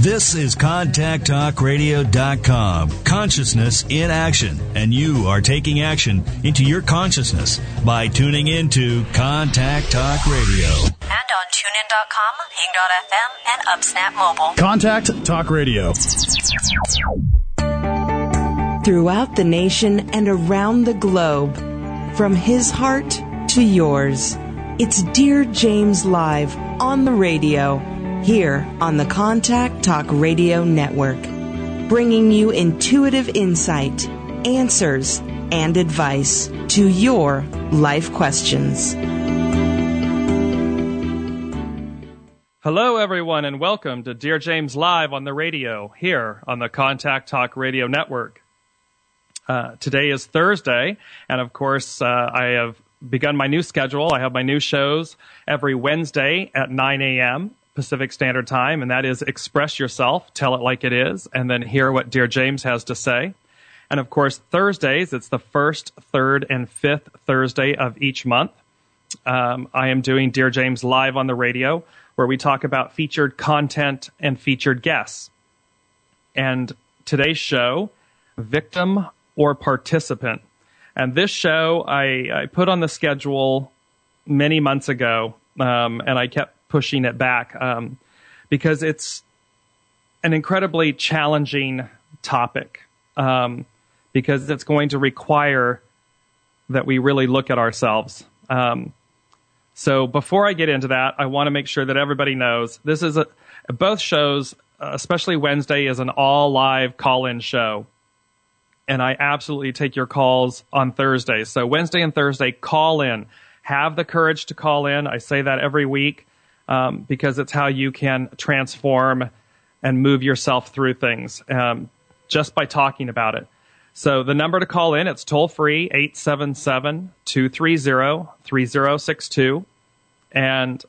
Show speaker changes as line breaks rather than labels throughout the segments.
This is ContactTalkRadio.com. Consciousness in action. And you are taking action into your consciousness by tuning into Contact Talk Radio.
And on TuneIn.com, Ping.fm, and UpSnap Mobile.
Contact Talk Radio.
Throughout the nation and around the globe, from his heart to yours, it's Dear James Live on the radio here on the Contact Talk Radio Network, bringing you intuitive insight, answers, and advice to your life questions.
Hello, everyone, and welcome to Dear James Live on the radio here on the Contact Talk Radio Network. Uh, today is Thursday, and of course, uh, I have begun my new schedule. I have my new shows every Wednesday at 9 a.m. Pacific Standard Time, and that is express yourself, tell it like it is, and then hear what Dear James has to say. And of course, Thursdays, it's the first, third, and fifth Thursday of each month. Um, I am doing Dear James live on the radio, where we talk about featured content and featured guests. And today's show, Victim or Participant. And this show I, I put on the schedule many months ago, um, and I kept pushing it back um, because it's an incredibly challenging topic um, because it's going to require that we really look at ourselves. Um, so before I get into that, I want to make sure that everybody knows this is a both shows, especially Wednesday, is an all live call in show. And I absolutely take your calls on Thursday. So Wednesday and Thursday, call in. Have the courage to call in. I say that every week um, because it's how you can transform and move yourself through things um, just by talking about it. So the number to call in, it's toll free, 877-230-3062. And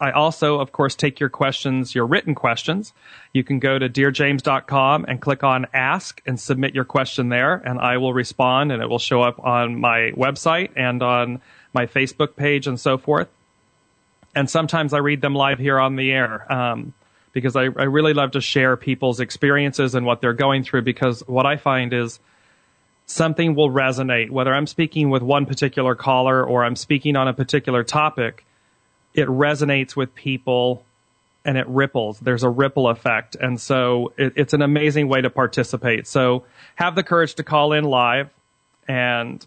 I also, of course, take your questions, your written questions. You can go to dearjames.com and click on ask and submit your question there, and I will respond and it will show up on my website and on my Facebook page and so forth and sometimes I read them live here on the air um, because I, I really love to share people's experiences and what they're going through. Because what I find is something will resonate, whether I'm speaking with one particular caller or I'm speaking on a particular topic, it resonates with people and it ripples. There's a ripple effect. And so it, it's an amazing way to participate. So have the courage to call in live. And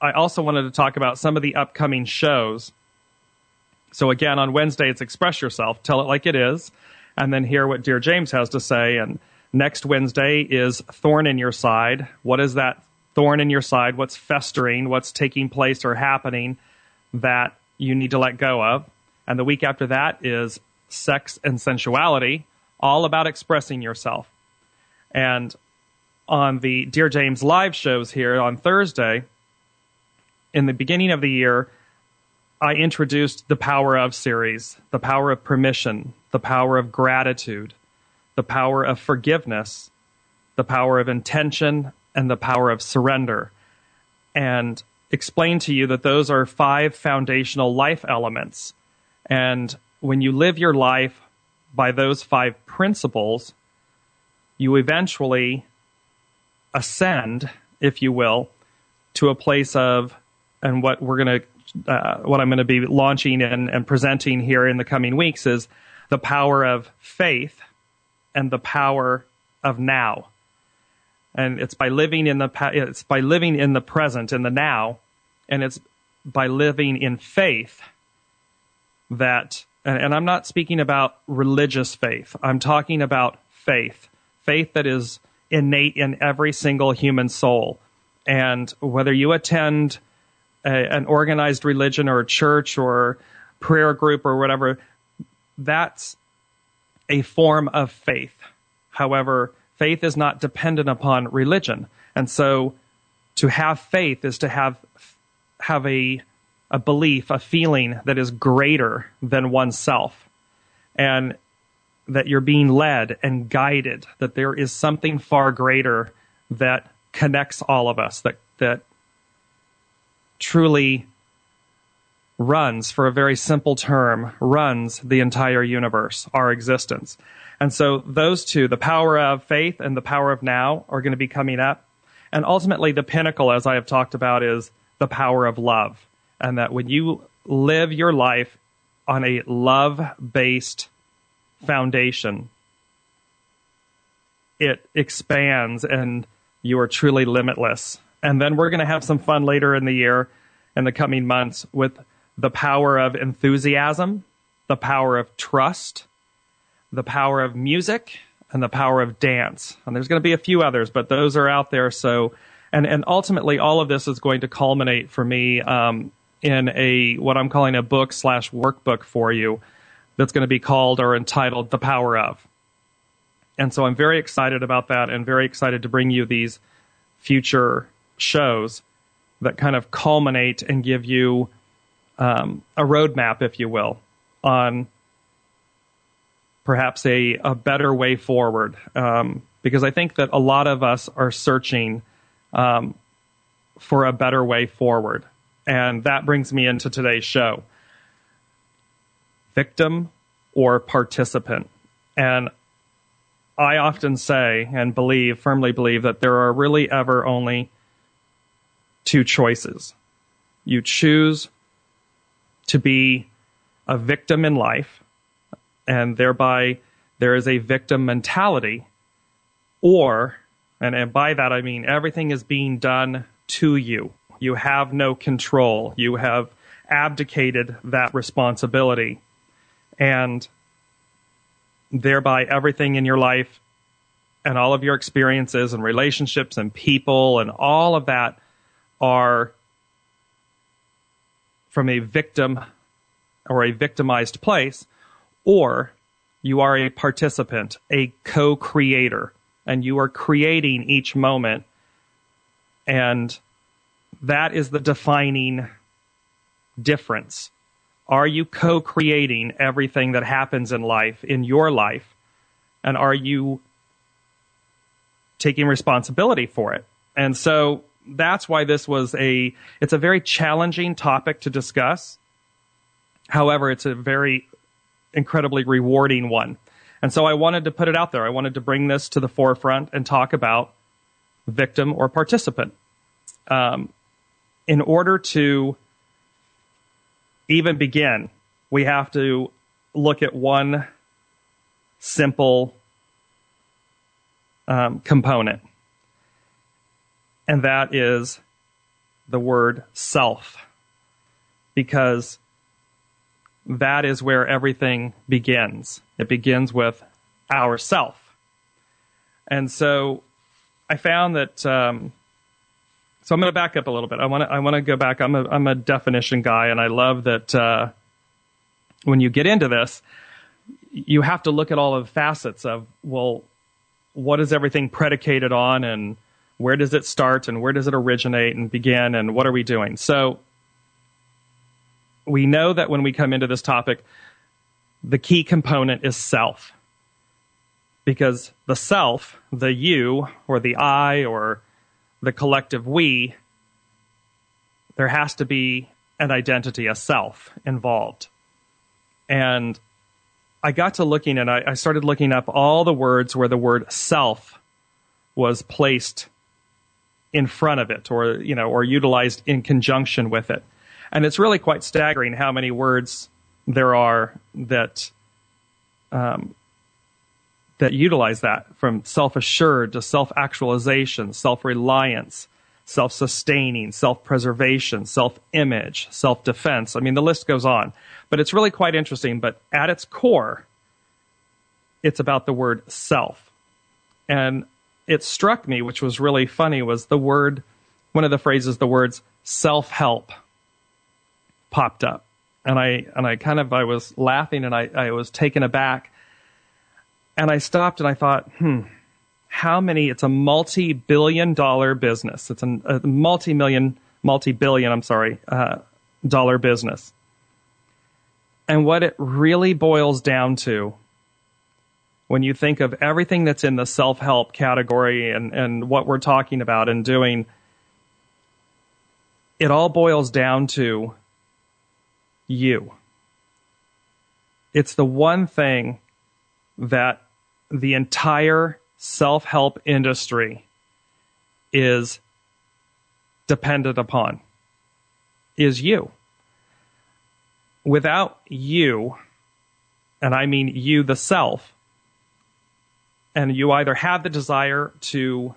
I also wanted to talk about some of the upcoming shows so again, on Wednesday, it's express yourself, tell it like it is, and then hear what Dear James has to say. And next Wednesday is thorn in your side. What is that thorn in your side? What's festering? What's taking place or happening that you need to let go of? And the week after that is sex and sensuality, all about expressing yourself. And on the Dear James live shows here on Thursday, in the beginning of the year, I introduced the Power of series, the power of permission, the power of gratitude, the power of forgiveness, the power of intention, and the power of surrender. And explain to you that those are five foundational life elements. And when you live your life by those five principles, you eventually ascend, if you will, to a place of, and what we're going to uh, what I'm going to be launching and, and presenting here in the coming weeks is the power of faith and the power of now. And it's by living in the it's by living in the present in the now, and it's by living in faith that and, and I'm not speaking about religious faith. I'm talking about faith, faith that is innate in every single human soul. And whether you attend a, an organized religion or a church or prayer group or whatever, that's a form of faith. However, faith is not dependent upon religion. And so to have faith is to have have a a belief, a feeling that is greater than oneself. And that you're being led and guided, that there is something far greater that connects all of us, that that truly runs, for a very simple term, runs the entire universe, our existence. And so those two, the power of faith and the power of now, are going to be coming up. And ultimately, the pinnacle, as I have talked about, is the power of love. And that when you live your life on a love based foundation, it expands and you are truly limitless. And then we're going to have some fun later in the year in the coming months with the power of enthusiasm, the power of trust, the power of music, and the power of dance. And there's going to be a few others, but those are out there. So, and, and ultimately all of this is going to culminate for me, um, in a, what I'm calling a book slash workbook for you that's going to be called or entitled The Power of. And so I'm very excited about that and very excited to bring you these future shows that kind of culminate and give you um, a roadmap, if you will, on perhaps a, a better way forward. Um, because I think that a lot of us are searching um, for a better way forward. And that brings me into today's show victim or participant. And I often say and believe, firmly believe, that there are really ever only two choices. You choose to be a victim in life, and thereby there is a victim mentality, or, and, and by that I mean everything is being done to you. You have no control. You have abdicated that responsibility. And thereby everything in your life and all of your experiences and relationships and people and all of that are from a victim or a victimized place, or you are a participant, a co creator, and you are creating each moment. And that is the defining difference. Are you co creating everything that happens in life, in your life? And are you taking responsibility for it? And so that's why this was a it's a very challenging topic to discuss. However, it's a very incredibly rewarding one. And so I wanted to put it out there. I wanted to bring this to the forefront and talk about victim or participant. Um, in order to even begin, we have to look at one simple um, component and that is the word self. Because that is where everything begins. It begins with ourself. And so I found that. Um, so I'm going to back up a little bit. I want to. I want to go back. I'm a. I'm a definition guy, and I love that. Uh, when you get into this, you have to look at all of the facets of well, what is everything predicated on, and where does it start and where does it originate and begin and what are we doing? So we know that when we come into this topic, the key component is self. Because the self, the you or the I or the collective we, there has to be an identity, a self involved. And I got to looking and I, I started looking up all the words where the word self was placed in front of it or you know or utilized in conjunction with it. And it's really quite staggering how many words there are that um, that utilize that from self-assured to self-actualization self-reliance self-sustaining self-preservation self-image self-defense. I mean the list goes on. But it's really quite interesting. But at its core it's about the word self. And it struck me, which was really funny, was the word, one of the phrases, the words self help popped up. And I, and I kind of, I was laughing and I, I was taken aback. And I stopped and I thought, hmm, how many, it's a multi billion dollar business. It's a, a multi million, multi billion, I'm sorry, uh, dollar business. And what it really boils down to when you think of everything that's in the self help category and, and what we're talking about and doing, it all boils down to you. It's the one thing that the entire self help industry is dependent upon is you. Without you, and I mean you, the self, and you either have the desire to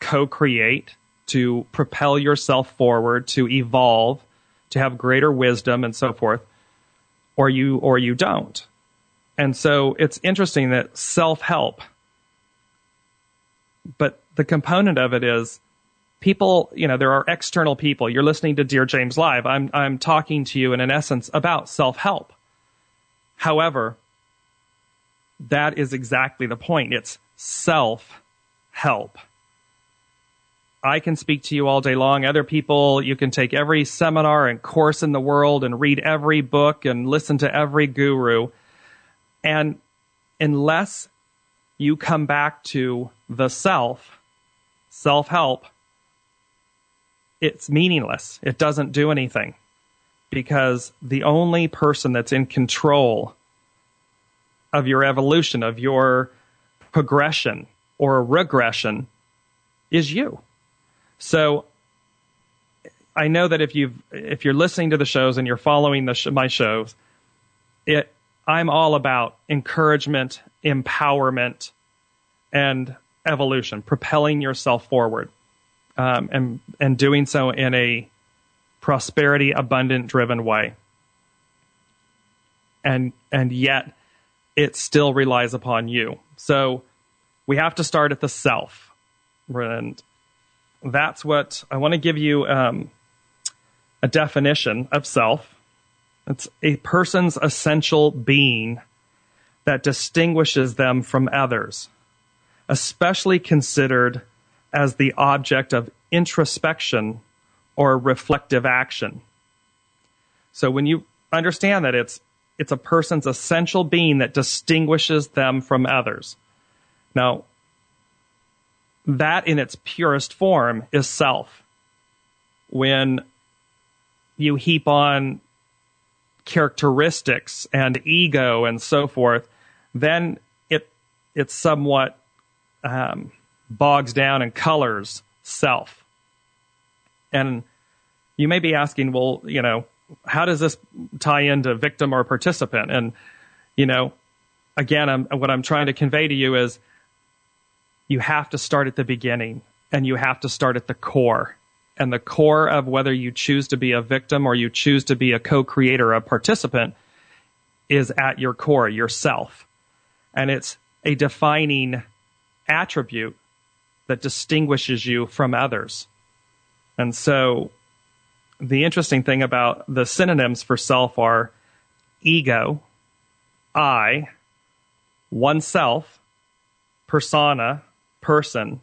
co create, to propel yourself forward, to evolve, to have greater wisdom, and so forth, or you, or you don't. And so it's interesting that self help, but the component of it is people, you know, there are external people. You're listening to Dear James Live. I'm, I'm talking to you in an essence about self help. However, that is exactly the point. It's self help. I can speak to you all day long. Other people, you can take every seminar and course in the world and read every book and listen to every guru. And unless you come back to the self, self help, it's meaningless. It doesn't do anything because the only person that's in control of your evolution, of your progression or regression is you. So I know that if you if you're listening to the shows and you're following the sh- my shows, it I'm all about encouragement, empowerment, and evolution, propelling yourself forward um, and and doing so in a prosperity, abundant, driven way. And and yet, it still relies upon you. So we have to start at the self, and that's what I want to give you um, a definition of self. It's a person's essential being that distinguishes them from others, especially considered as the object of introspection or reflective action. So when you understand that it's it's a person's essential being that distinguishes them from others. Now, that in its purest form is self. When you heap on characteristics and ego and so forth, then it it's somewhat um, bogs down and colors self. And you may be asking, well, you know, how does this tie into victim or participant? And, you know, again, I'm, what I'm trying to convey to you is you have to start at the beginning and you have to start at the core. And the core of whether you choose to be a victim or you choose to be a co creator, a participant, is at your core, yourself. And it's a defining attribute that distinguishes you from others. And so the interesting thing about the synonyms for self are ego, I, oneself, persona, person,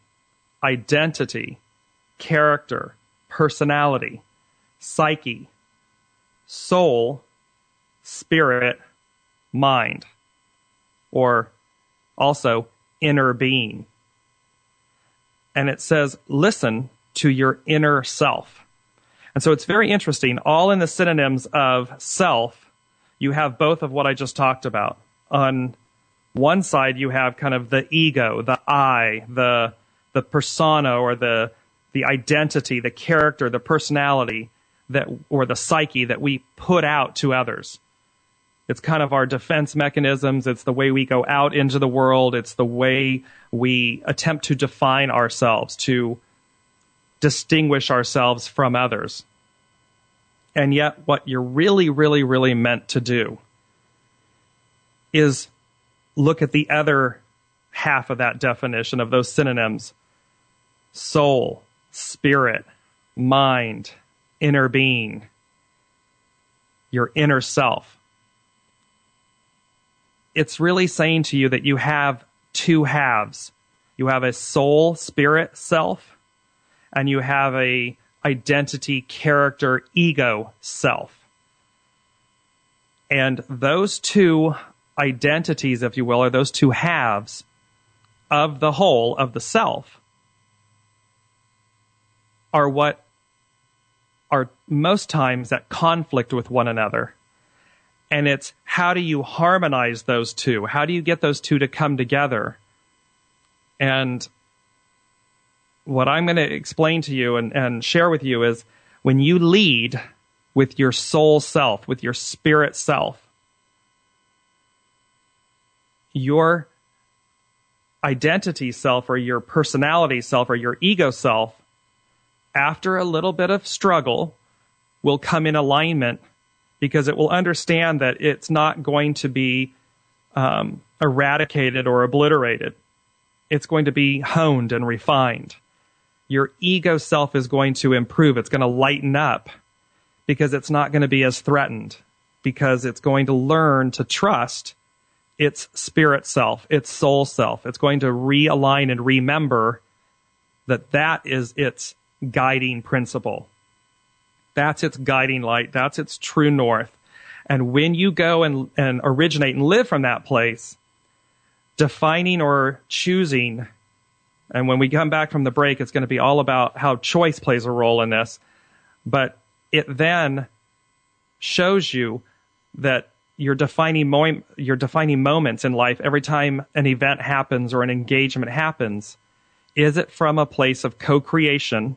identity, character, personality, psyche, soul, spirit, mind, or also inner being and it says, listen to your inner self. And so it's very interesting. All in the synonyms of self, you have both of what I just talked about. On one side, you have kind of the ego, the I, the, the persona or the, the identity, the character, the personality that, or the psyche that we put out to others. It's kind of our defense mechanisms. It's the way we go out into the world. It's the way we attempt to define ourselves, to distinguish ourselves from others. And yet, what you're really, really, really meant to do is look at the other half of that definition of those synonyms soul, spirit, mind, inner being, your inner self it's really saying to you that you have two halves. You have a soul, spirit, self, and you have a identity, character, ego, self. And those two identities, if you will, or those two halves of the whole of the self are what are most times at conflict with one another And it's how do you harmonize those two? How do you get those two to come together? And what I'm going to explain to you and, and share with you is when you lead with your soul self, with your spirit self, your identity self or your personality self or your ego self, after a little bit of struggle, will come in alignment because it will understand that it's not going to be um, eradicated or obliterated. It's going to be honed and refined. Your ego self is going to improve. It's going to lighten up because it's not going to be as threatened because it's going to learn to trust its spirit self, its soul self. It's going to realign and remember that that is its guiding principle. That's its guiding light. That's its true north. And when you go and, and originate and live from that place, defining or choosing, and when we come back from the break, it's going to be all about how choice plays a role in this. But it then shows you that you're defining mo- you're defining moments in life every time an event happens or an engagement happens is it from a place of co-creation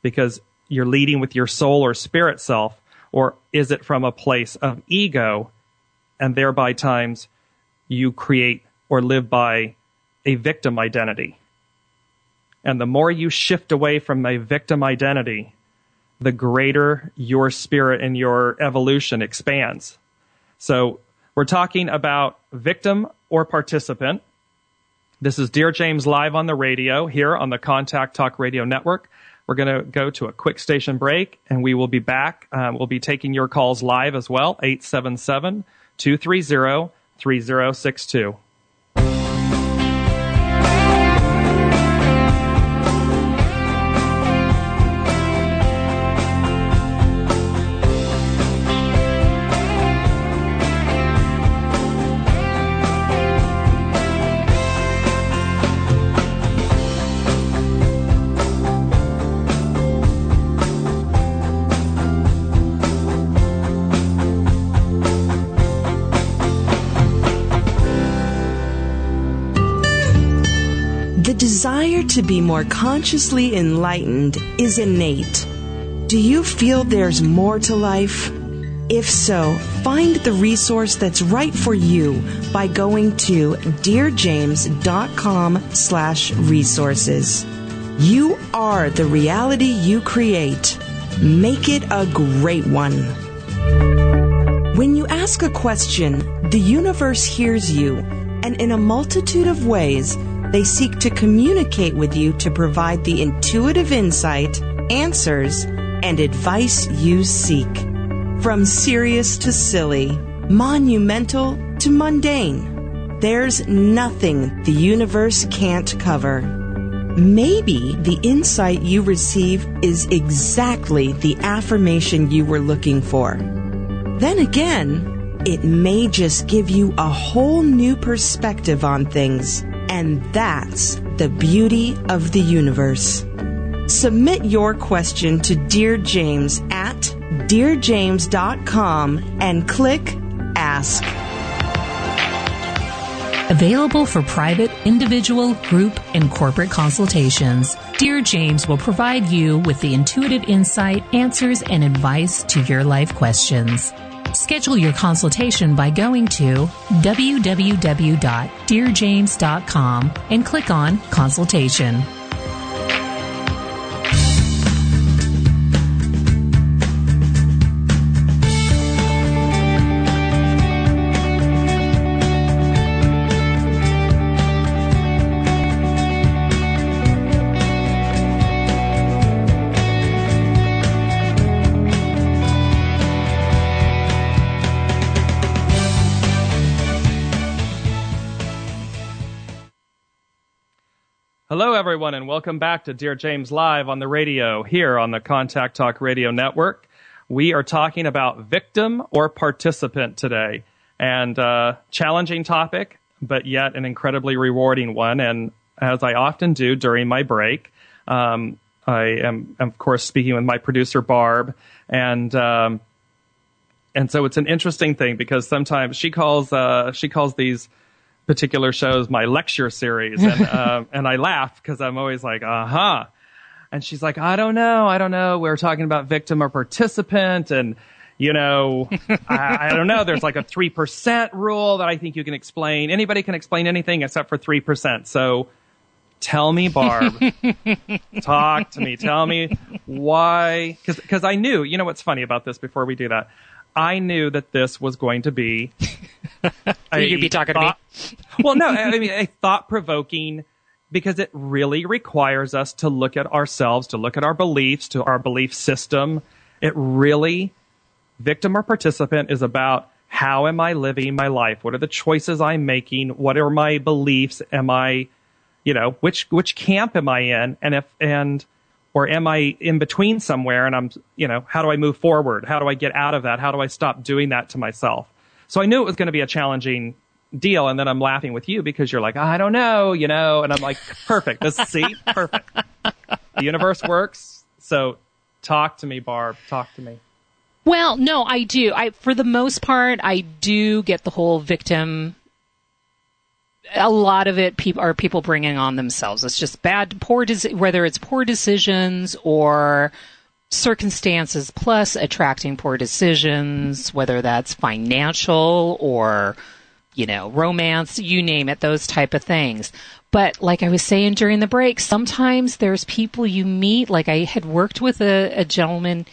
because you're leading with your soul or spirit self or is it from a place of ego and thereby times you create or live by a victim identity and the more you shift away from a victim identity the greater your spirit and your evolution expands so we're talking about victim or participant. This is Dear James live on the radio here on the Contact Talk Radio Network. We're going to go to a quick station break and we will be back. Um, we'll be taking your calls live as well, 877 230 3062.
Desire to be more consciously enlightened is innate. Do you feel there's more to life? If so, find the resource that's right for you by going to dearjames.com slash resources. You are the reality you create. Make it a great one. When you ask a question, the universe hears you, and in a multitude of ways, they seek to communicate with you to provide the intuitive insight, answers, and advice you seek. From serious to silly, monumental to mundane, there's nothing the universe can't cover. Maybe the insight you receive is exactly the affirmation you were looking for. Then again, it may just give you a whole new perspective on things and that's the beauty of the universe. Submit your question to Dear James at dearjames.com and click Ask.
Available for private, individual, group, and corporate consultations. Dear James will provide you with the intuitive insight, answers, and advice to your life questions. Schedule your consultation by going to www.dearjames.com and click on Consultation.
Everyone, and welcome back to Dear James Live on the radio here on the Contact Talk Radio Network. We are talking about victim or participant today, and uh, challenging topic, but yet an incredibly rewarding one. And as I often do during my break, um, I am, of course, speaking with my producer Barb, and um, and so it's an interesting thing because sometimes she calls uh, she calls these particular shows my lecture series, and um, and I laugh because I'm always like, uh huh. And she's like, I don't know, I don't know. We're talking about victim or participant, and you know, I, I don't know. There's like a three percent rule that I think you can explain. Anybody can explain anything except for three percent. So tell me, Barb, talk to me. Tell me why, because I knew. You know what's funny about this? Before we do that, I knew that this was going to be.
You'd be talking
thought,
to
me. well, no, I mean a thought provoking because it really requires us to look at ourselves, to look at our beliefs, to our belief system. It really, victim or participant, is about how am I living my life? What are the choices I'm making? What are my beliefs? Am I, you know, which which camp am I in? And if and or am I in between somewhere and I'm, you know, how do I move forward? How do I get out of that? How do I stop doing that to myself? So I knew it was going to be a challenging deal. And then I'm laughing with you because you're like, I don't know, you know, and I'm like, perfect. This see, perfect. The universe works. So talk to me, Barb. Talk to me.
Well, no, I do. I, for the most part, I do get the whole victim a lot of it people are people bringing on themselves. It's just bad, poor, whether it's poor decisions or circumstances plus attracting poor decisions, whether that's financial or, you know, romance, you name it, those type of things. But like I was saying during the break, sometimes there's people you meet, like I had worked with a, a gentleman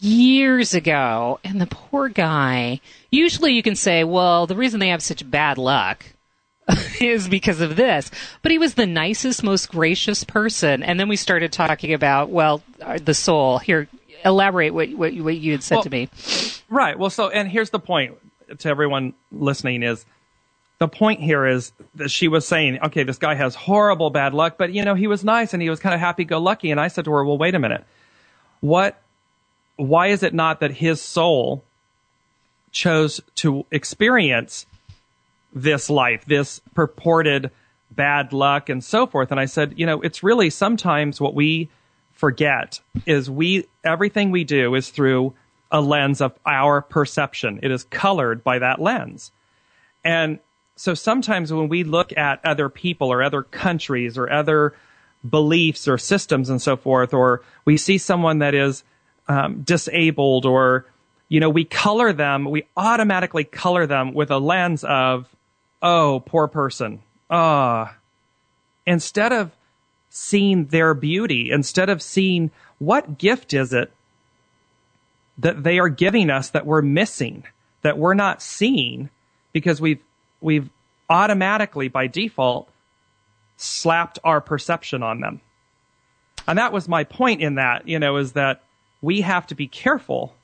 years ago and the poor guy, usually you can say, well, the reason they have such bad luck is because of this. But he was the nicest, most gracious person. And then we started talking about, well, uh, the soul. Here, elaborate what, what, what you had said
well,
to me.
Right. Well, so, and here's the point to everyone listening is the point here is that she was saying, okay, this guy has horrible bad luck, but you know, he was nice and he was kind of happy go lucky. And I said to her, well, wait a minute. What, why is it not that his soul chose to experience this life, this purported bad luck and so forth. And I said, you know, it's really sometimes what we forget is we, everything we do is through a lens of our perception. It is colored by that lens. And so sometimes when we look at other people or other countries or other beliefs or systems and so forth, or we see someone that is um, disabled or, you know, we color them, we automatically color them with a lens of oh, poor person. Ah. Instead of seeing their beauty, instead of seeing what gift is it that they are giving us that we're missing, that we're not seeing because we've, we've automatically by default slapped our perception on them. And that was my point in that, you know, is that we have to be careful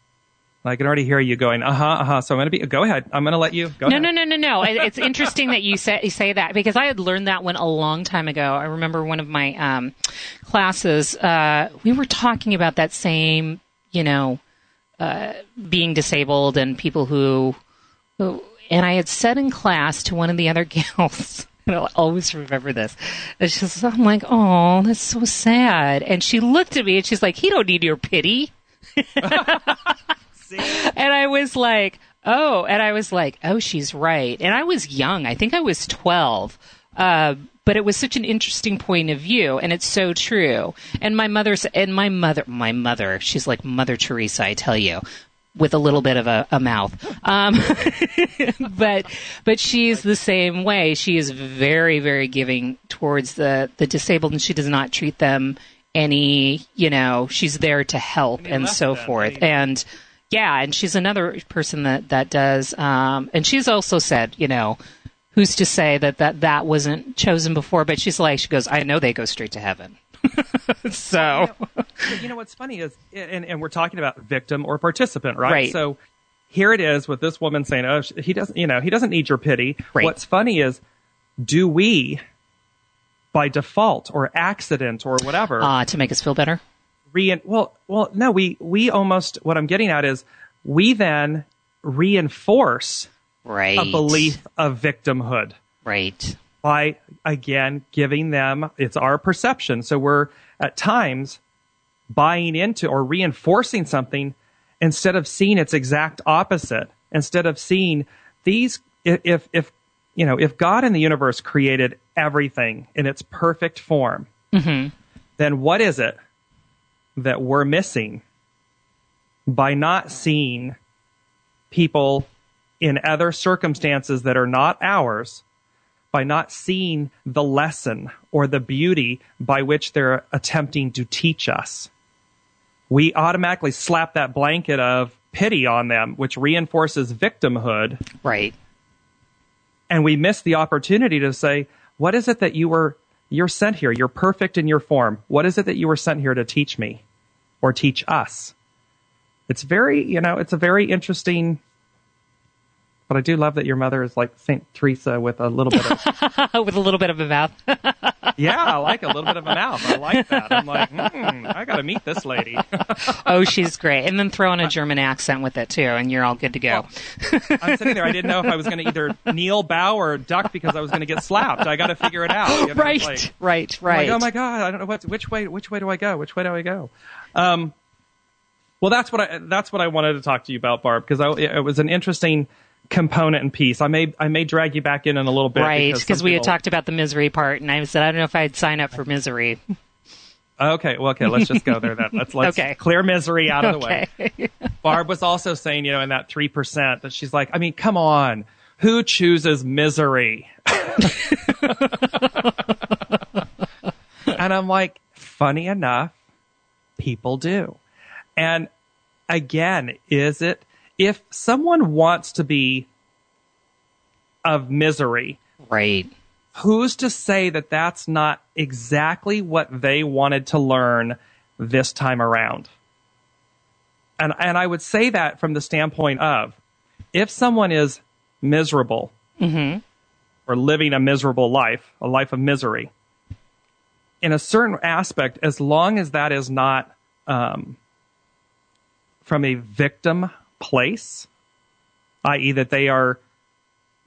I can already hear you going, uh huh, uh huh. So I'm going to be, go ahead. I'm going to let you go.
No,
ahead.
no, no, no, no. it's interesting that you say, you say that because I had learned that one a long time ago. I remember one of my um, classes, uh, we were talking about that same, you know, uh, being disabled and people who, who, and I had said in class to one of the other gals, and I'll always remember this. It's just, I'm like, oh, that's so sad. And she looked at me and she's like, he don't need your pity. and I was like, oh, and I was like, oh, she's right. And I was young. I think I was 12. Uh, but it was such an interesting point of view and it's so true. And my mother's, and my mother, my mother, she's like Mother Teresa, I tell you with a little bit of a, a mouth. Um, but but she's the same way. She is very very giving towards the the disabled, and she does not treat them any. You know, she's there to help and so forth. And yeah, and she's another person that that does. Um, and she's also said, you know, who's to say that that that wasn't chosen before? But she's like, she goes, I know they go straight to heaven. so,
you know, you know, what's funny is, and, and we're talking about victim or participant, right?
right?
So here it is with this woman saying, "Oh, he doesn't, you know, he doesn't need your pity."
Right.
What's funny is, do we, by default or accident or whatever,
uh, to make us feel better?
Re well well no we we almost what I'm getting at is we then reinforce
right.
a belief of victimhood.
Right.
By again giving them it's our perception. So we're at times buying into or reinforcing something instead of seeing its exact opposite, instead of seeing these, if, if, you know, if God in the universe created everything in its perfect form, mm-hmm. then what is it that we're missing by not seeing people in other circumstances that are not ours, by not seeing the lesson or the beauty by which they're attempting to teach us? We automatically slap that blanket of pity on them, which reinforces victimhood
Right.
and we miss the opportunity to say, what is it that you were you're sent here? You're perfect in your form. What is it that you were sent here to teach me or teach us? It's very, you know, it's a very interesting but I do love that your mother is like Saint Teresa with a little bit of
With a little bit of a mouth.
yeah, I like a little bit of a mouth. I like that. I'm like, hmm, I got to meet this lady.
oh, she's great. And then throw in a German accent with it too, and you're all good to go.
I'm sitting there. I didn't know if I was going to either kneel, bow, or duck because I was going to get slapped. I got to figure it out. you know,
right,
like-
right, right.
Like, oh my god, I don't know what which way which way do I go? Which way do I go? Um, well, that's what I that's what I wanted to talk to you about, Barb, because I, it was an interesting component and piece. I may I may drag you back in in a little bit,
Right, because we had talked about the misery part, and I said I don't know if I'd sign up for misery.
Okay, well, okay, let's just go there then. Let's let's
Okay.
clear misery out of the way. Barb was also saying, you know, in that three percent, that she's like, I mean, come on, who chooses misery? and I'm like, funny enough, people do. And again, is it if someone wants to be of misery,
right.
who's to say that that's not exactly what they wanted to learn this time around? And and I would say that from the standpoint of if someone is miserable or living a miserable life, a life of misery, in a certain aspect, as long as that is not um, from a victim place, i.e., that they are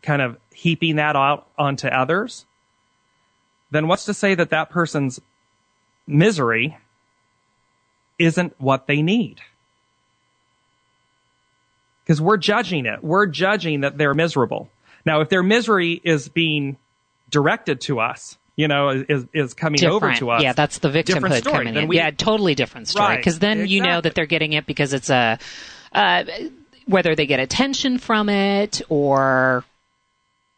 kind of heaping that out onto others, then what's to say that that person's misery isn't what they need? Because we're judging it. We're judging that they're miserable. Now, if their misery is being directed to us, you know, is, is coming over to us.
Yeah, that's the
different
victimhood coming in.
we-
yeah, totally different story.
Right,
Because then you know that they're getting it because it's a, uh, whether they get attention from it or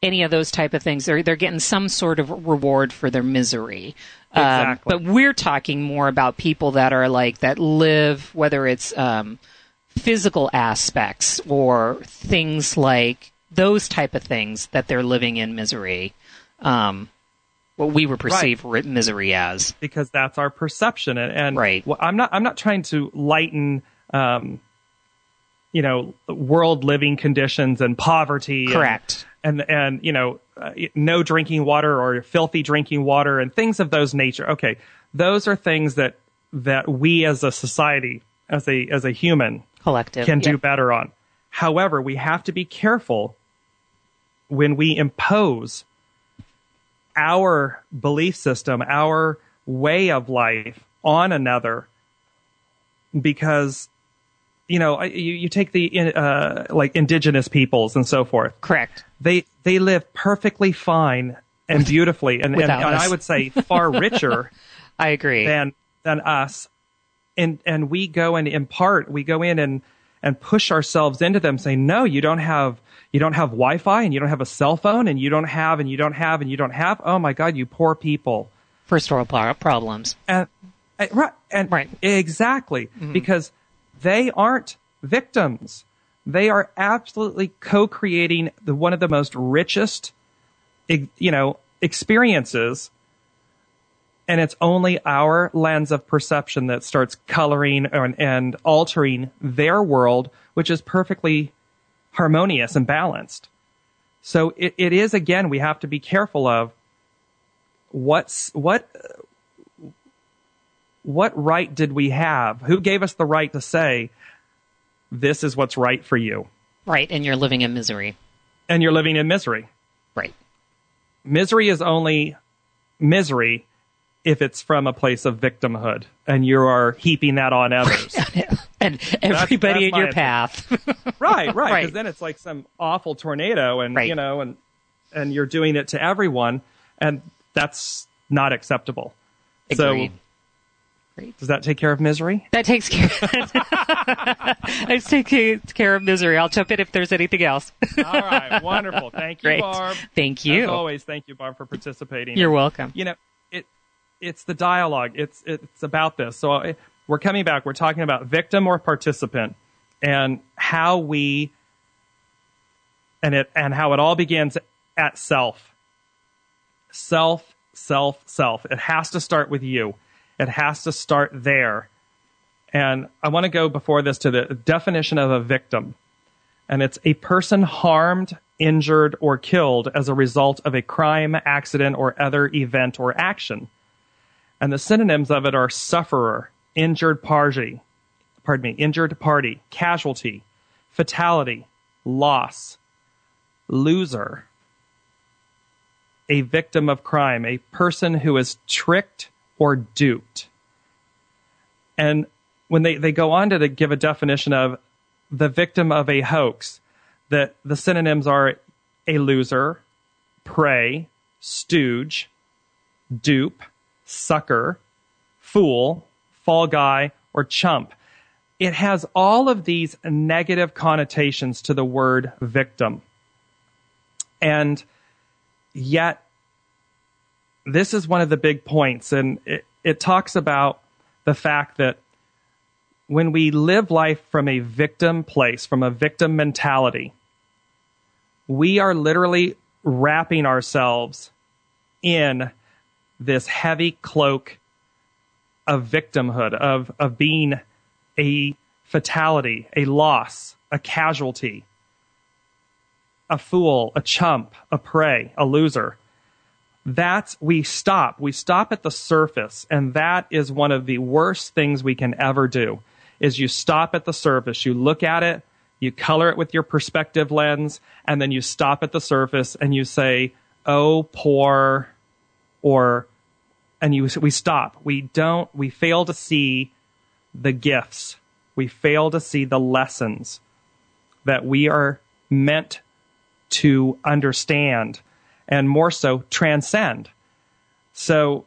any of those type of things, they're they're getting some sort of reward for their misery. Um,
Exactly.
but we're talking more about people that are like that live, whether it's um, physical aspects or things like those type of things that they're living in misery. Um, what we would perceive ri- misery as.
because that's our perception and, and
Right.
wh- i'm not i'm not trying to lighten um you know world living conditions and poverty and-
Correct.
and and, you know uh, no drinking water or filthy drinking water and things of those nature okay those are things that that we as a society as a as a human
Collective.
can do
Yep.
better on. However, we have to be careful when we impose our belief system, our way of life on another because you know you, you take the uh, like indigenous peoples and so forth
Correct.
they they live perfectly fine and beautifully and, and, and i would say far richer
I agree.
than than us and and we go and impart we go in and and push ourselves into them saying no you don't have you don't have wi-fi and you don't have a cell phone and you don't have and you don't have and you don't have oh my god you poor people
First world problems.
and and- right and
Right.
exactly because they aren't victims. They are absolutely co-creating the one of the most richest you know experiences. And it's only our lens of perception that starts coloring and, and altering their world which is perfectly harmonious and balanced. So it, it is again we have to be careful of what's what what right did we have who gave us the right to say this is what's right for you
Right. And you're living in misery.
and you're living in misery
Right.
misery is only misery if it's from a place of victimhood and you are heaping that on others
and everybody
that's
in your path.
right, right. Because
Right.
then it's like some awful tornado, and
Right.
you know, and and you're doing it to everyone, and that's not acceptable.
Agreed.
So, does that take care of misery?
That takes care. that takes care of misery. I'll jump in if there's anything else.
All right, wonderful. Thank you,
Great.
Barb.
Thank you.
As always, thank you, Barb, for participating.
You're welcome.
you know, it it's the dialogue. It's it's about this. So I, we're coming back. We're talking about victim or participant, and how we and it and how it all begins at self. Self, self, self. It has to start with you. It has to start there. And I want to go before this to the definition of a victim. And it's a person harmed, injured, or killed as a result of a crime, accident, or other event or action. And the synonyms of it are sufferer, injured party, pardon me, injured party, casualty, fatality, loss, loser, a victim of crime, a person who is tricked or duped. And when they, they go on to give a definition of the victim of a hoax, that the synonyms are a loser, prey, stooge, dupe, sucker, fool, fall guy, or chump. It has all of these negative connotations to the word victim. And yet, this is one of the big points, and it, it talks about the fact that when we live life from a victim place, from a victim mentality, we are literally wrapping ourselves in this heavy cloak of victimhood, of, of being a fatality, a loss, a casualty, a fool, a chump, a prey, a loser. That's, we stop. We stop at the surface. And that is one of the worst things we can ever do is you stop at the surface. You look at it, you color it with your perspective lens, and then you stop at the surface and you say, oh, poor, or, and you, we stop. We don't, we fail to see the gifts. We fail to see the lessons that we are meant to understand and more so transcend. So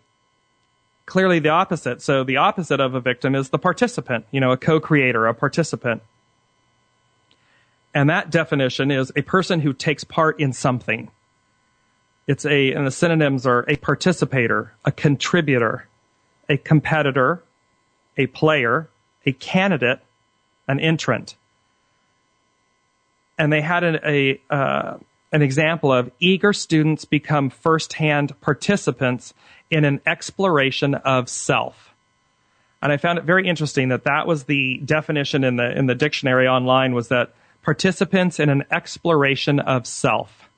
clearly the opposite. So the opposite of a victim is the participant, you know, a co-creator, a participant. And that definition is a person who takes part in something. It's a, and the synonyms are a participator, a contributor, a competitor, a player, a candidate, an entrant. And they had an, a, uh, an example of eager students become firsthand participants in an exploration of self. And I found it very interesting that that was the definition in the in the dictionary online was that participants in an exploration of self.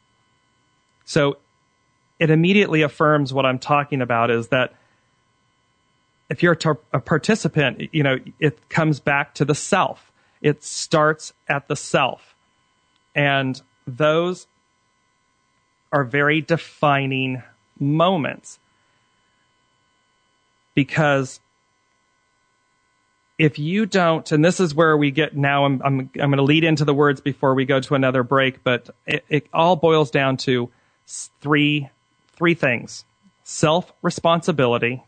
So it immediately affirms what I'm talking about is that if you're a, participant, you know, it comes back to the self. It starts at the self. And those are very defining moments because if you don't, and this is where we get now, I'm, I'm, I'm going to lead into the words before we go to another break, but it, it all boils down to three, three things self responsibility,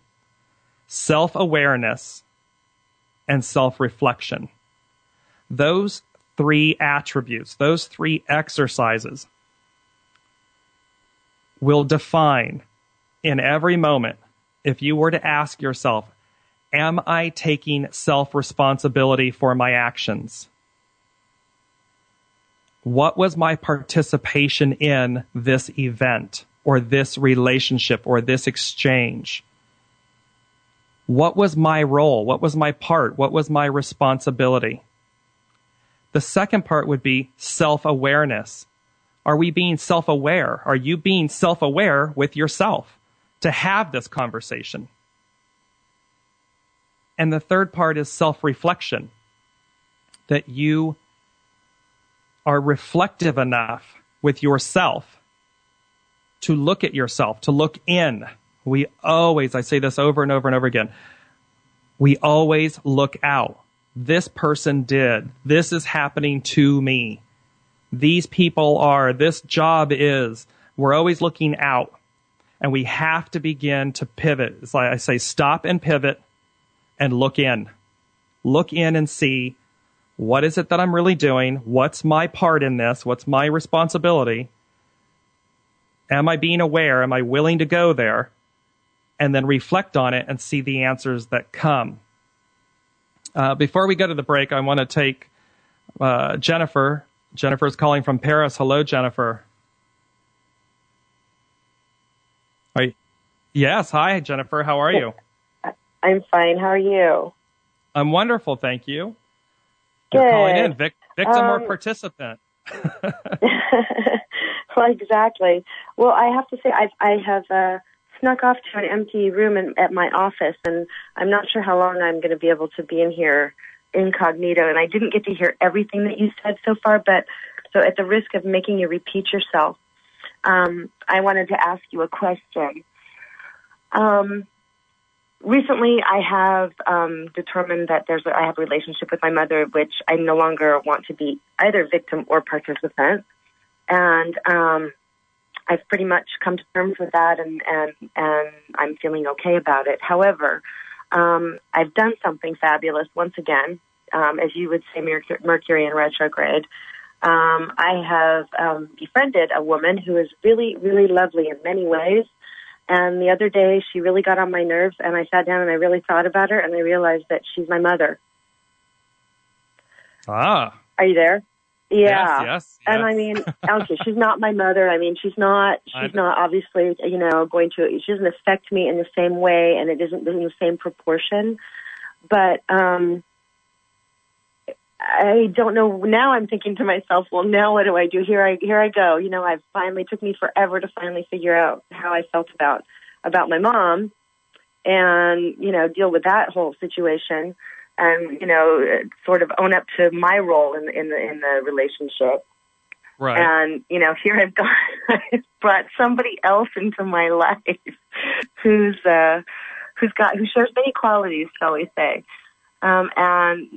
self awareness, and self reflection. Those three attributes, those three exercises will define in every moment if you were to ask yourself, Am I taking self responsibility for my actions? What was my participation in this event or this relationship or this exchange? What was my role? What was my part? What was my responsibility? The second part would be self awareness. Are we being self aware? Are you being self aware with yourself to have this conversation? And the third part is self reflection that you are reflective enough with yourself to look at yourself, to look in. We always, I say this over and over and over again, we always look out. this person did. This is happening to me. These people are, this job is. We're always looking out and we have to begin to pivot. It's like I say, stop and pivot and look in. Look in and see what is it that I'm really doing? What's my part in this? What's my responsibility? Am I being aware? Am I willing to go there? And then reflect on it and see the answers that come. Uh, before we go to the break, I want to take uh, Jennifer. Jennifer's calling from Paris. Hello, Jennifer. Are you, yes. Hi, Jennifer. How are you?
I'm fine. How are you?
I'm wonderful. Thank you. You're
Good.
calling in Vic, victim or
Um,
participant.
well, exactly. Well, I have to say, I've, I have uh, snuck off to an empty room in, at my office, and I'm not sure how long I'm going to be able to be in here incognito. And I didn't get to hear everything that you said so far, but so at the risk of making you repeat yourself, um, I wanted to ask you a question. Um, recently, I have um, determined that there's a, I have a relationship with my mother, which I no longer want to be either victim or participant, and um, I've pretty much come to terms with that, and and and I'm feeling okay about it. However, um, I've done something fabulous once again, um, as you would say, Mercury, Mercury in retrograde. Um, I have um, befriended a woman who is really, really lovely in many ways. And the other day, she really got on my nerves, and I sat down and I really thought about her, and I realized that she's my mother.
Ah,
Are you there? Yeah.
yes, yes,
And I
yes.
mean, okay, she's not my mother. I mean, she's not.
I-
She's not obviously, you know, going to. She doesn't affect me in the same way, and it isn't in the same proportion. But um I don't know. Now I'm thinking to myself, well, now what do I do? Here I here I go. You know, I've finally took me forever to finally figure out how I felt about about my mom, and you know, deal with that whole situation, and you know, sort of own up to my role in the in the in the relationship.
right.
And, you know, here I've got, I've brought somebody else into my life who's, uh, who's got, who shares many qualities, shall we say. Um, and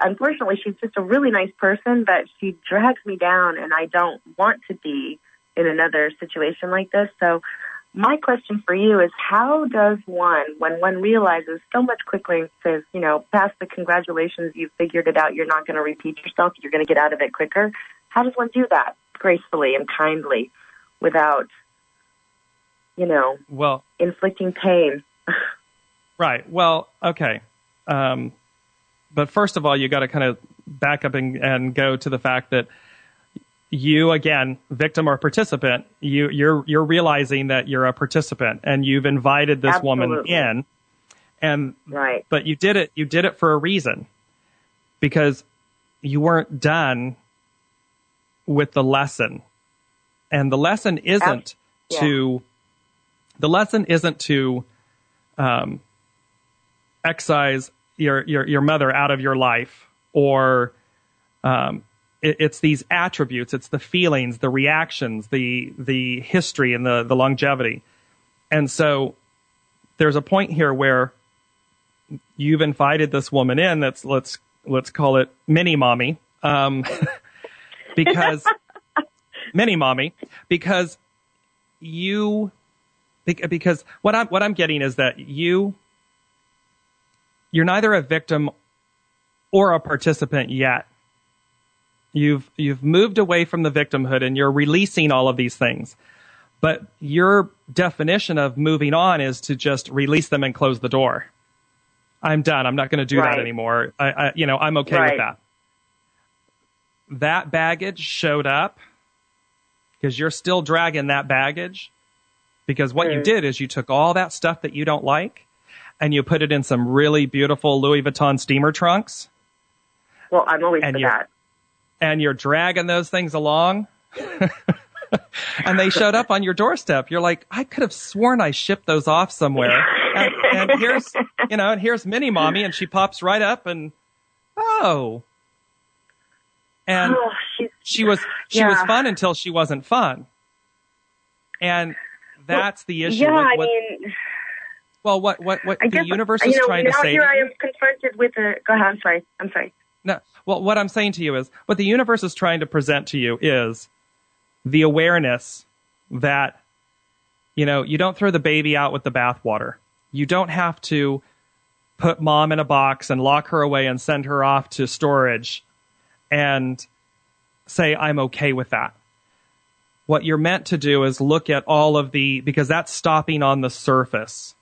unfortunately, she's just a really nice person, but she drags me down and I don't want to be in another situation like this. So my question for you is how does one, when one realizes so much quickly, says, you know, past the congratulations, you've figured it out, you're not going to repeat yourself, you're going to get out of it quicker. How does one do that gracefully and kindly without, you know,
well,
inflicting pain?
Right. Well, okay. Um, but first of all, you got to kind of back up and, and go to the fact that you, again, victim or participant, you, you're you're realizing that you're a participant and you've invited this woman
Absolutely.
in, and
Right.
but you did it you did it for a reason because you weren't done with the lesson, and the lesson isn't
yeah.
to the lesson isn't to um, excise your, your, your mother out of your life or um, it, it's these attributes, it's the feelings, the reactions, the, the history and the, the longevity. And so there's a point here where you've invited this woman in that's, let's, let's call it mini mommy. Um, because mini mommy, because you, because what I'm, what I'm getting is that you, you're neither a victim or a participant yet. You've you've moved away from the victimhood and you're releasing all of these things. But your definition of moving on is to just release them and close the door. I'm done. I'm not going to do
Right.
that anymore. I, I you know, I'm okay
Right.
with that. That baggage showed up because you're still dragging that baggage because what you
Mm.
did is you took all that stuff that you don't like and you put it in some really beautiful Louis Vuitton steamer trunks
Well, I'm always
And
for
you're-
that.
And you're dragging those things along and they showed up on your doorstep. You're like, I could have sworn I shipped those off somewhere. And, and here's, you know, and here's mini mommy and she pops right up and, oh. And
Oh,
she was, she was fun until she wasn't fun. And that's the issue.
yeah,
with-
I mean,
Well, what what what
I
the
guess,
universe
you
is
know,
trying
now
to say
here I am confronted with a. Go ahead. I'm sorry. I'm sorry.
No. Well, what I'm saying to you is what the universe is trying to present to you is the awareness that you know you don't throw the baby out with the bathwater. You don't have to put mom in a box and lock her away and send her off to storage and say I'm okay with that. What you're meant to do is look at all of the because that's stopping on the surface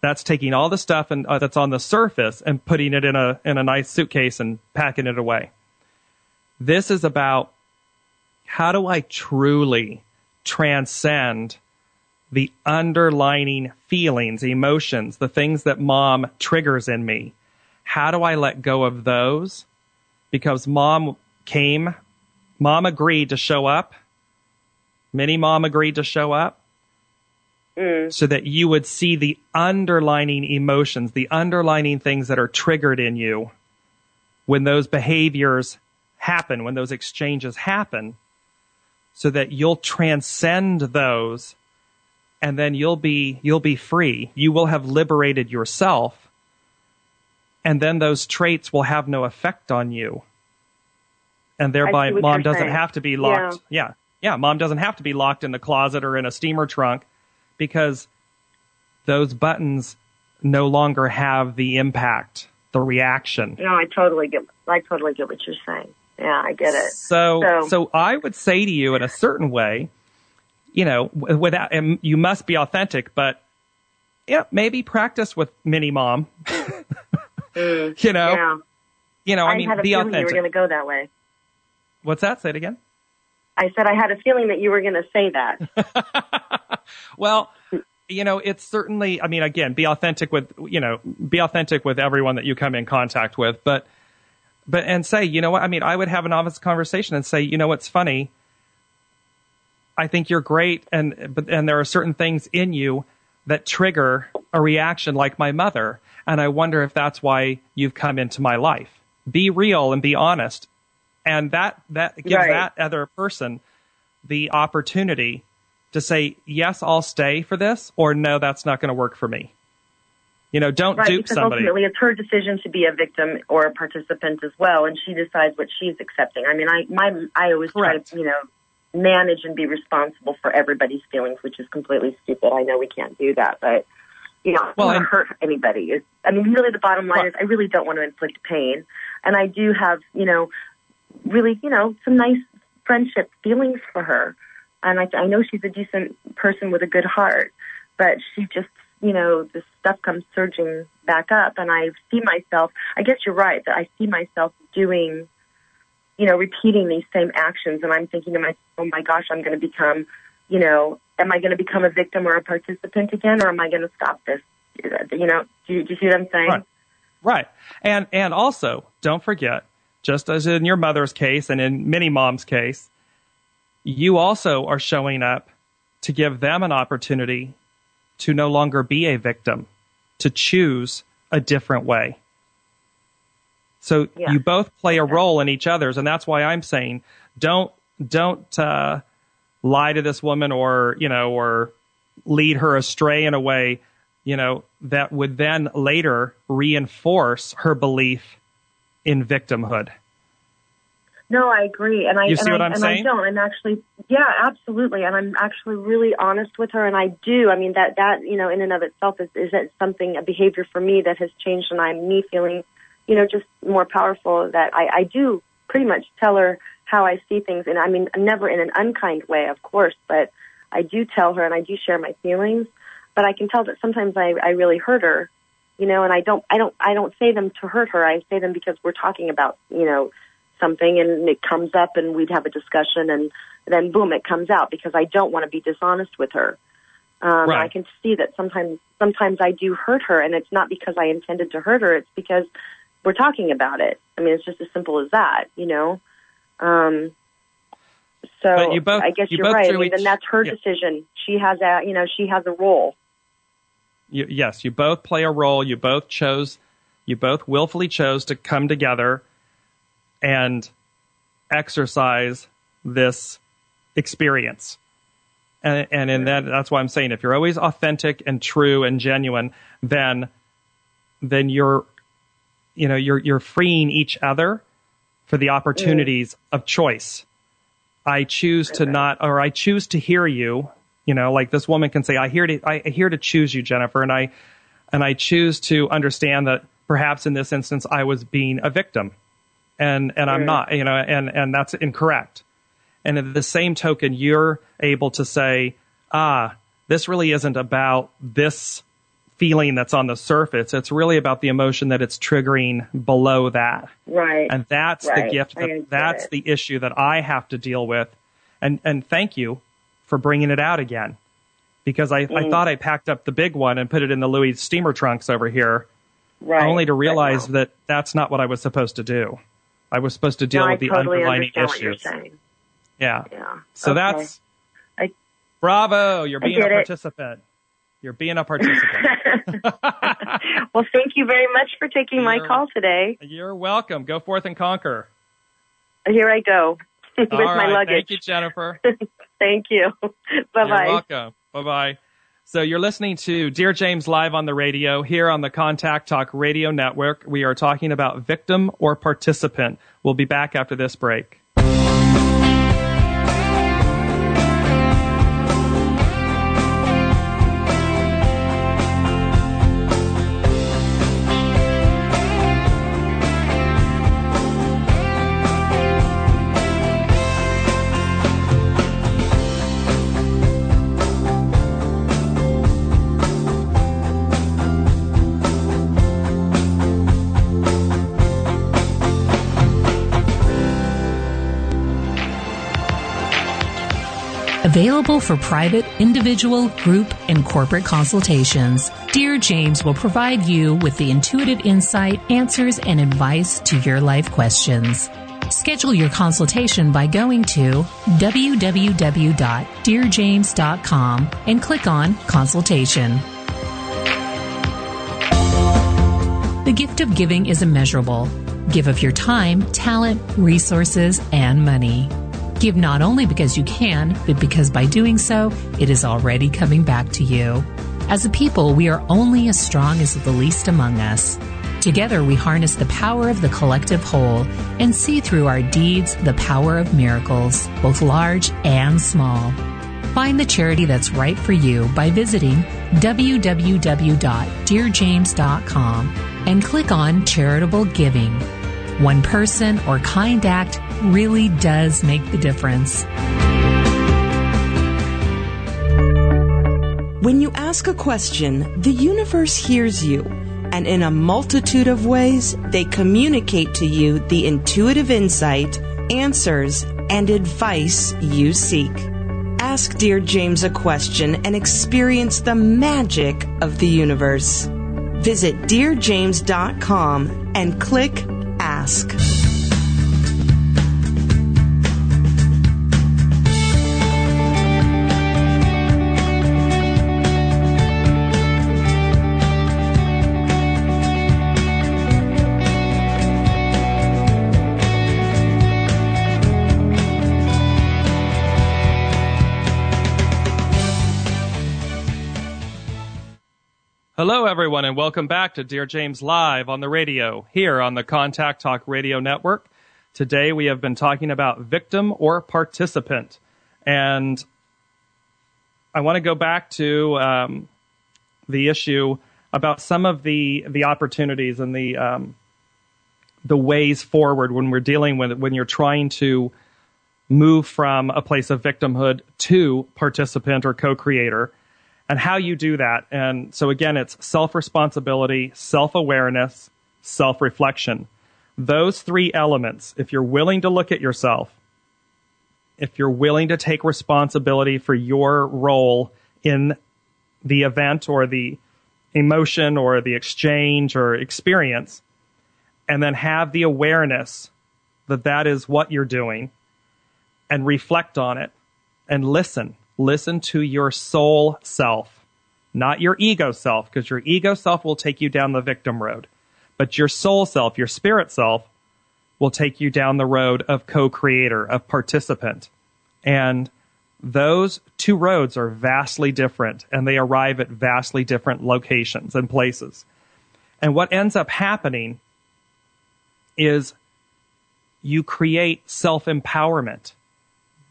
that's taking all the stuff and uh, that's on the surface and putting it in a in a nice suitcase and packing it away. This is about how do I truly transcend the underlining feelings, emotions, the things that mom triggers in me. How do I let go of those? Because mom came, mom agreed to show up. Many mom agreed to show up so that you would see the underlining emotions, the underlining things that are triggered in you when those behaviors happen, when those exchanges happen, so that you'll transcend those and then you'll be you'll be free. You will have liberated yourself and then those traits will have no effect on you. And thereby mom doesn't
saying.
have to be locked. yeah. Yeah, mom doesn't have to be locked in the closet or in a steamer trunk because those buttons no longer have the impact, the reaction.
No, I totally get. I totally get what you're saying. Yeah, I get it.
So,
So-
so I would say to you in a certain way, you know, without, and you must be authentic, but yeah, maybe practice with mini mom. Mm, you know,
yeah,
you know, I,
I,
mean,
had a
be
feeling you were going to go that way.
What's that? Say it again.
I said I had a feeling that you were going to say that.
Well, you know, it's certainly, I mean, again, be authentic with, you know, be authentic with everyone that you come in contact with, but, but, and say, you know what, I mean, I would have an honest conversation and say, you know what's funny? I think you're great. And, but, and there are certain things in you that trigger a reaction like my mother. And I wonder if that's why you've come into my life. Be real and be honest. And that, that gives
Right.
that other person the opportunity to say, yes, I'll stay for this, or no, that's not going to work for me. You know, don't
right,
dupe
because
somebody.
ultimately it's her decision to be a victim or a participant as well, and she decides what she's accepting. I mean, I my I always
Correct.
try to you know manage and be responsible for everybody's feelings, which is completely stupid. I know we can't do that, but you know, I
Well,
don't want
and-
to hurt anybody. I mean, really, the bottom line
Right.
is I really don't want to inflict pain, and I do have you know really you know some nice friendship feelings for her, and I, I know she's a decent person with a good heart, but she just you know the stuff comes surging back up, and I see myself. I guess you're right that I see myself doing you know, repeating these same actions. And I'm thinking to myself, oh my gosh, I'm going to become, you know, am I going to become a victim or a participant again, or am I going to stop this? You know, do you, do you see what I'm saying?
Right. Right. And and also, don't forget, just as in your mother's case and in many moms' case, you also are showing up to give them an opportunity to no longer be a victim, to choose a different way. So
Yeah.
you both play a role in each other's, and that's why I'm saying don't don't uh, lie to this woman or you know or lead her astray in a way you know that would then later reinforce her belief in victimhood.
No, I agree, and I
You
and
see
I,
what I'm
and
saying?
I don't. I'm actually, yeah, absolutely, and I'm actually really honest with her, and I do. I mean, that that you know, in and of itself, is is that something a behavior for me that has changed, and I'm me feeling, you know, just more powerful. That I I do pretty much tell her how I see things, and I mean, never in an unkind way, of course, but I do tell her, and I do share my feelings, but I can tell that sometimes I I really hurt her, you know, and I don't I don't I don't say them to hurt her. I say them because we're talking about, you know something and it comes up and we'd have a discussion and then boom it comes out because I don't want to be dishonest with her. Um,
Right.
I can see that sometimes sometimes I do hurt her and it's not because I intended to hurt her. It's because we're talking about it. I mean, it's just as simple as that, you know. Um, so
both-
I guess
you
are right. I mean,
each-
then that's her
yeah.
decision. She has a, you know, she has a role.
You, yes, you both play a role. You both chose, you both willfully chose to come together and exercise this experience. And, and in that, that's why I'm saying if you're always authentic and true and genuine, then, then you're, you know, you're, you're freeing each other for the opportunities of choice. I choose to not, or I choose to hear you. You know, like this woman can say, I hear to, I hear to choose you, Jennifer, and I, and I choose to understand that perhaps in this instance I was being a victim, and and I'm not, you know, and and that's incorrect. And at the same token, you're able to say, ah, this really isn't about this feeling that's on the surface. It's really about the emotion that it's triggering below that.
Right.
And that's
right.
the gift. That, that's
it.
the issue that I have to deal with. And and thank you for bringing it out again, because I,
Mm.
I thought I packed up the big one and put it in the Louis steamer trunks over here,
right.
only to realize
know.
that that's not what I was supposed to do. I was supposed to deal
No,
with the
I totally
underlining issues. Yeah.
Yeah.
So
Okay.
that's
I-
bravo. You're being a
get it.
participant. You're being a participant.
well, thank you very much for taking my
You're-
call today.
You're welcome. Go forth and conquer.
Here I go with my luggage.
Thank you, Jennifer.
Thank you. bye bye.
welcome. Bye bye. So you're listening to Dear James live on the radio here on the Contact Talk Radio Network. We are talking about victim or participant. We'll be back after this break.
Available for private, individual, group, and corporate consultations, Dear James will provide you with the intuitive insight, answers, and advice to your life questions. Schedule your consultation by going to www.dearjames.com and click on Consultation. The gift of giving is immeasurable. Give of your time, talent, resources, and money. Give not only because you can, but because by doing so, it is already coming back to you. As a people, we are only as strong as the least among us. Together, we harness the power of the collective whole and see through our deeds the power of miracles, both large and small. Find the charity that's right for you by visiting www.dearjames.com and click on Charitable Giving. One person or kind act really does make the difference.
When you ask a question, the universe hears you, and in a multitude of ways, they communicate to you the intuitive insight, answers, and advice you seek. Ask Dear James a question and experience the magic of the universe. Visit DearJames.com and click Ask.
Hello, everyone, and welcome back to Dear James Live on the radio here on the Contact Talk Radio Network. Today we have been talking about victim or participant. And I want to go back to um, the issue about some of the, the opportunities and the, um, the ways forward when we're dealing with when you're trying to move from a place of victimhood to participant or co-creator and how you do that. And so again, it's self responsibility, self awareness, self reflection. Those three elements, if you're willing to look at yourself, if you're willing to take responsibility for your role in the event or the emotion or the exchange or experience, and then have the awareness that that is what you're doing and reflect on it and listen. Listen to your soul self, not your ego self, because your ego self will take you down the victim road. But your soul self, your spirit self, will take you down the road of co creator, of participant. And those two roads are vastly different and they arrive at vastly different locations and places. And what ends up happening is you create self empowerment.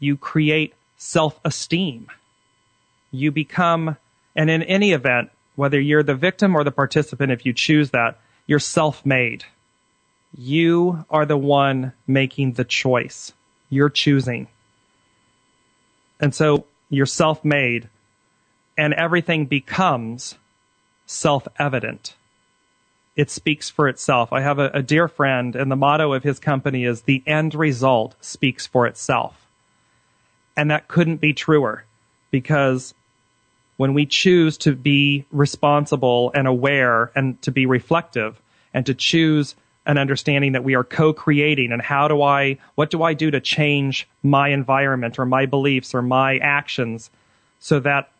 You create self esteem. You become, and in any event, whether you're the victim or the participant, if you choose that, you're self made. You are the one making the choice. You're choosing. And so you're self made, and everything becomes self evident. It speaks for itself. I have a, a, dear friend, and the motto of his company is the end result speaks for itself. And that couldn't be truer because when we choose to be responsible and aware and to be reflective and to choose an understanding that we are co-creating and how do I, what do I do to change my environment or my beliefs or my actions so that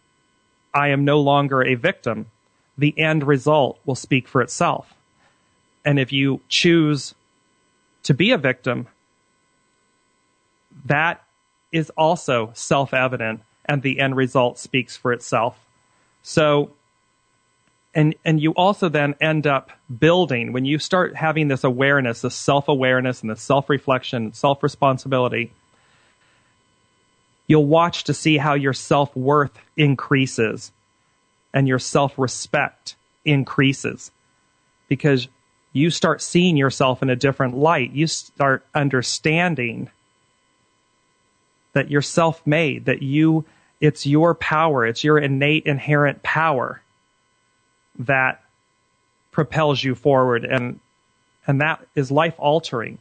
I am no longer a victim, the end result will speak for itself. And if you choose to be a victim, that is also self-evident and the end result speaks for itself. So and and you also then end up building when you start having this awareness this self-awareness and this self-reflection self-responsibility you'll watch to see how your self-worth increases and your self-respect increases because you start seeing yourself in a different light you start understanding that you're self-made that you it's your power it's your innate inherent power that propels you forward and and that is life altering.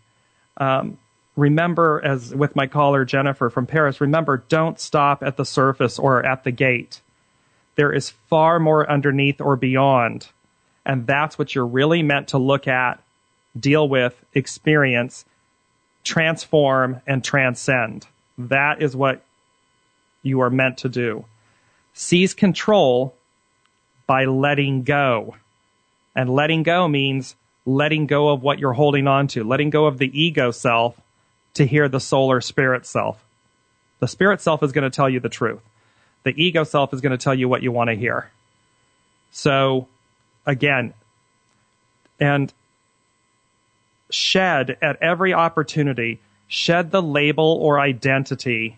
Um, remember, as with my caller Jennifer from Paris, remember, don't stop at the surface or at the gate. There is far more underneath or beyond, and that's what you're really meant to look at, deal with, experience, transform, and transcend. That is what you are meant to do. Seize control by letting go. And letting go means letting go of what you're holding on to, letting go of the ego self to hear the soul or spirit self. The spirit self is going to tell you the truth. The ego self is going to tell you what you want to hear. So, again, and shed at every opportunity, shed the label or identity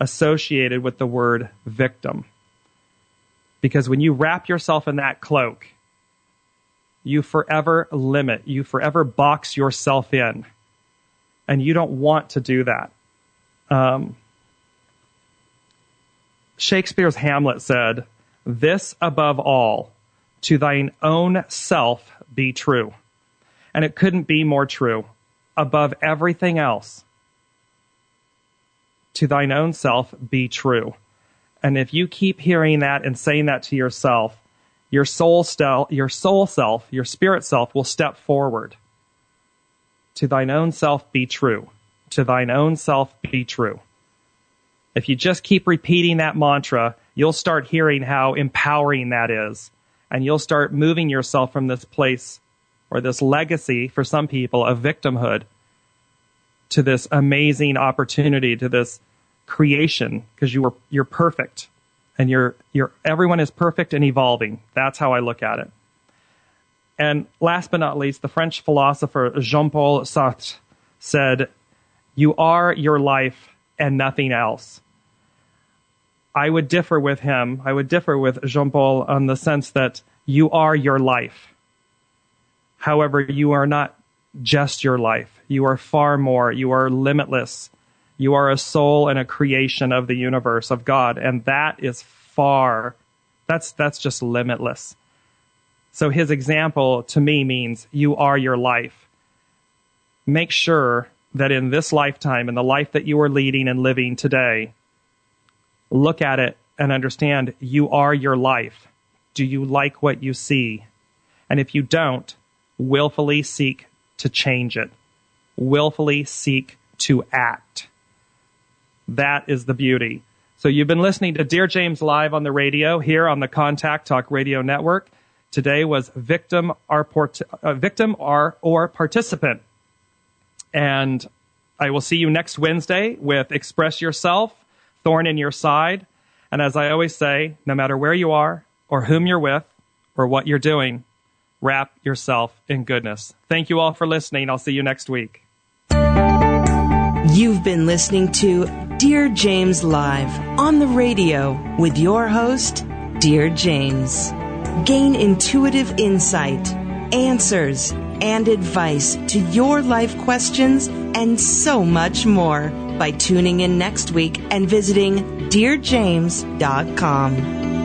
associated with the word victim. Because when you wrap yourself in that cloak, you forever limit, you forever box yourself in. And you don't want to do that. Um, Shakespeare's Hamlet said, This above all, to thine own self be true. And it couldn't be more true. Above everything else, to thine own self be true. And if you keep hearing that and saying that to yourself, your soul stel- your soul self, your spirit self will step forward. To thine own self be true. To thine own self be true. If you just keep repeating that mantra, you'll start hearing how empowering that is. And you'll start moving yourself from this place or this legacy for some people of victimhood to this amazing opportunity, to this creation because you were you're perfect and you're you're everyone is perfect and evolving. That's how I look at it. And last but not least, the French philosopher Jean-Paul Sartre said, "You are your life and nothing else." I would differ with him. I would differ with Jean-Paul on the sense that you are your life. However, you are not just your life. You are far more. You are limitless. You are a soul and a creation of the universe of God, and that is far. That's that's just limitless. So his example to me means you are your life. Make sure that in this lifetime, in the life that you are leading and living today, look at it and understand you are your life. Do you like what you see? And if you don't, willfully seek to change it. Willfully seek to act. That is the beauty. So you've been listening to Dear James Live on the radio here on the Contact Talk Radio Network. Today was victim or, port- uh, victim or, or participant. And I will see you next Wednesday with Express Yourself, thorn in your side. And as I always say, no matter where you are or whom you're with or what you're doing, wrap yourself in goodness. Thank you all for listening. I'll see you next week.
You've been listening to Dear James Live on the radio with your host, Dear James. Gain intuitive insight, answers, and advice to your life questions and so much more by tuning in next week and visiting DearJames.com.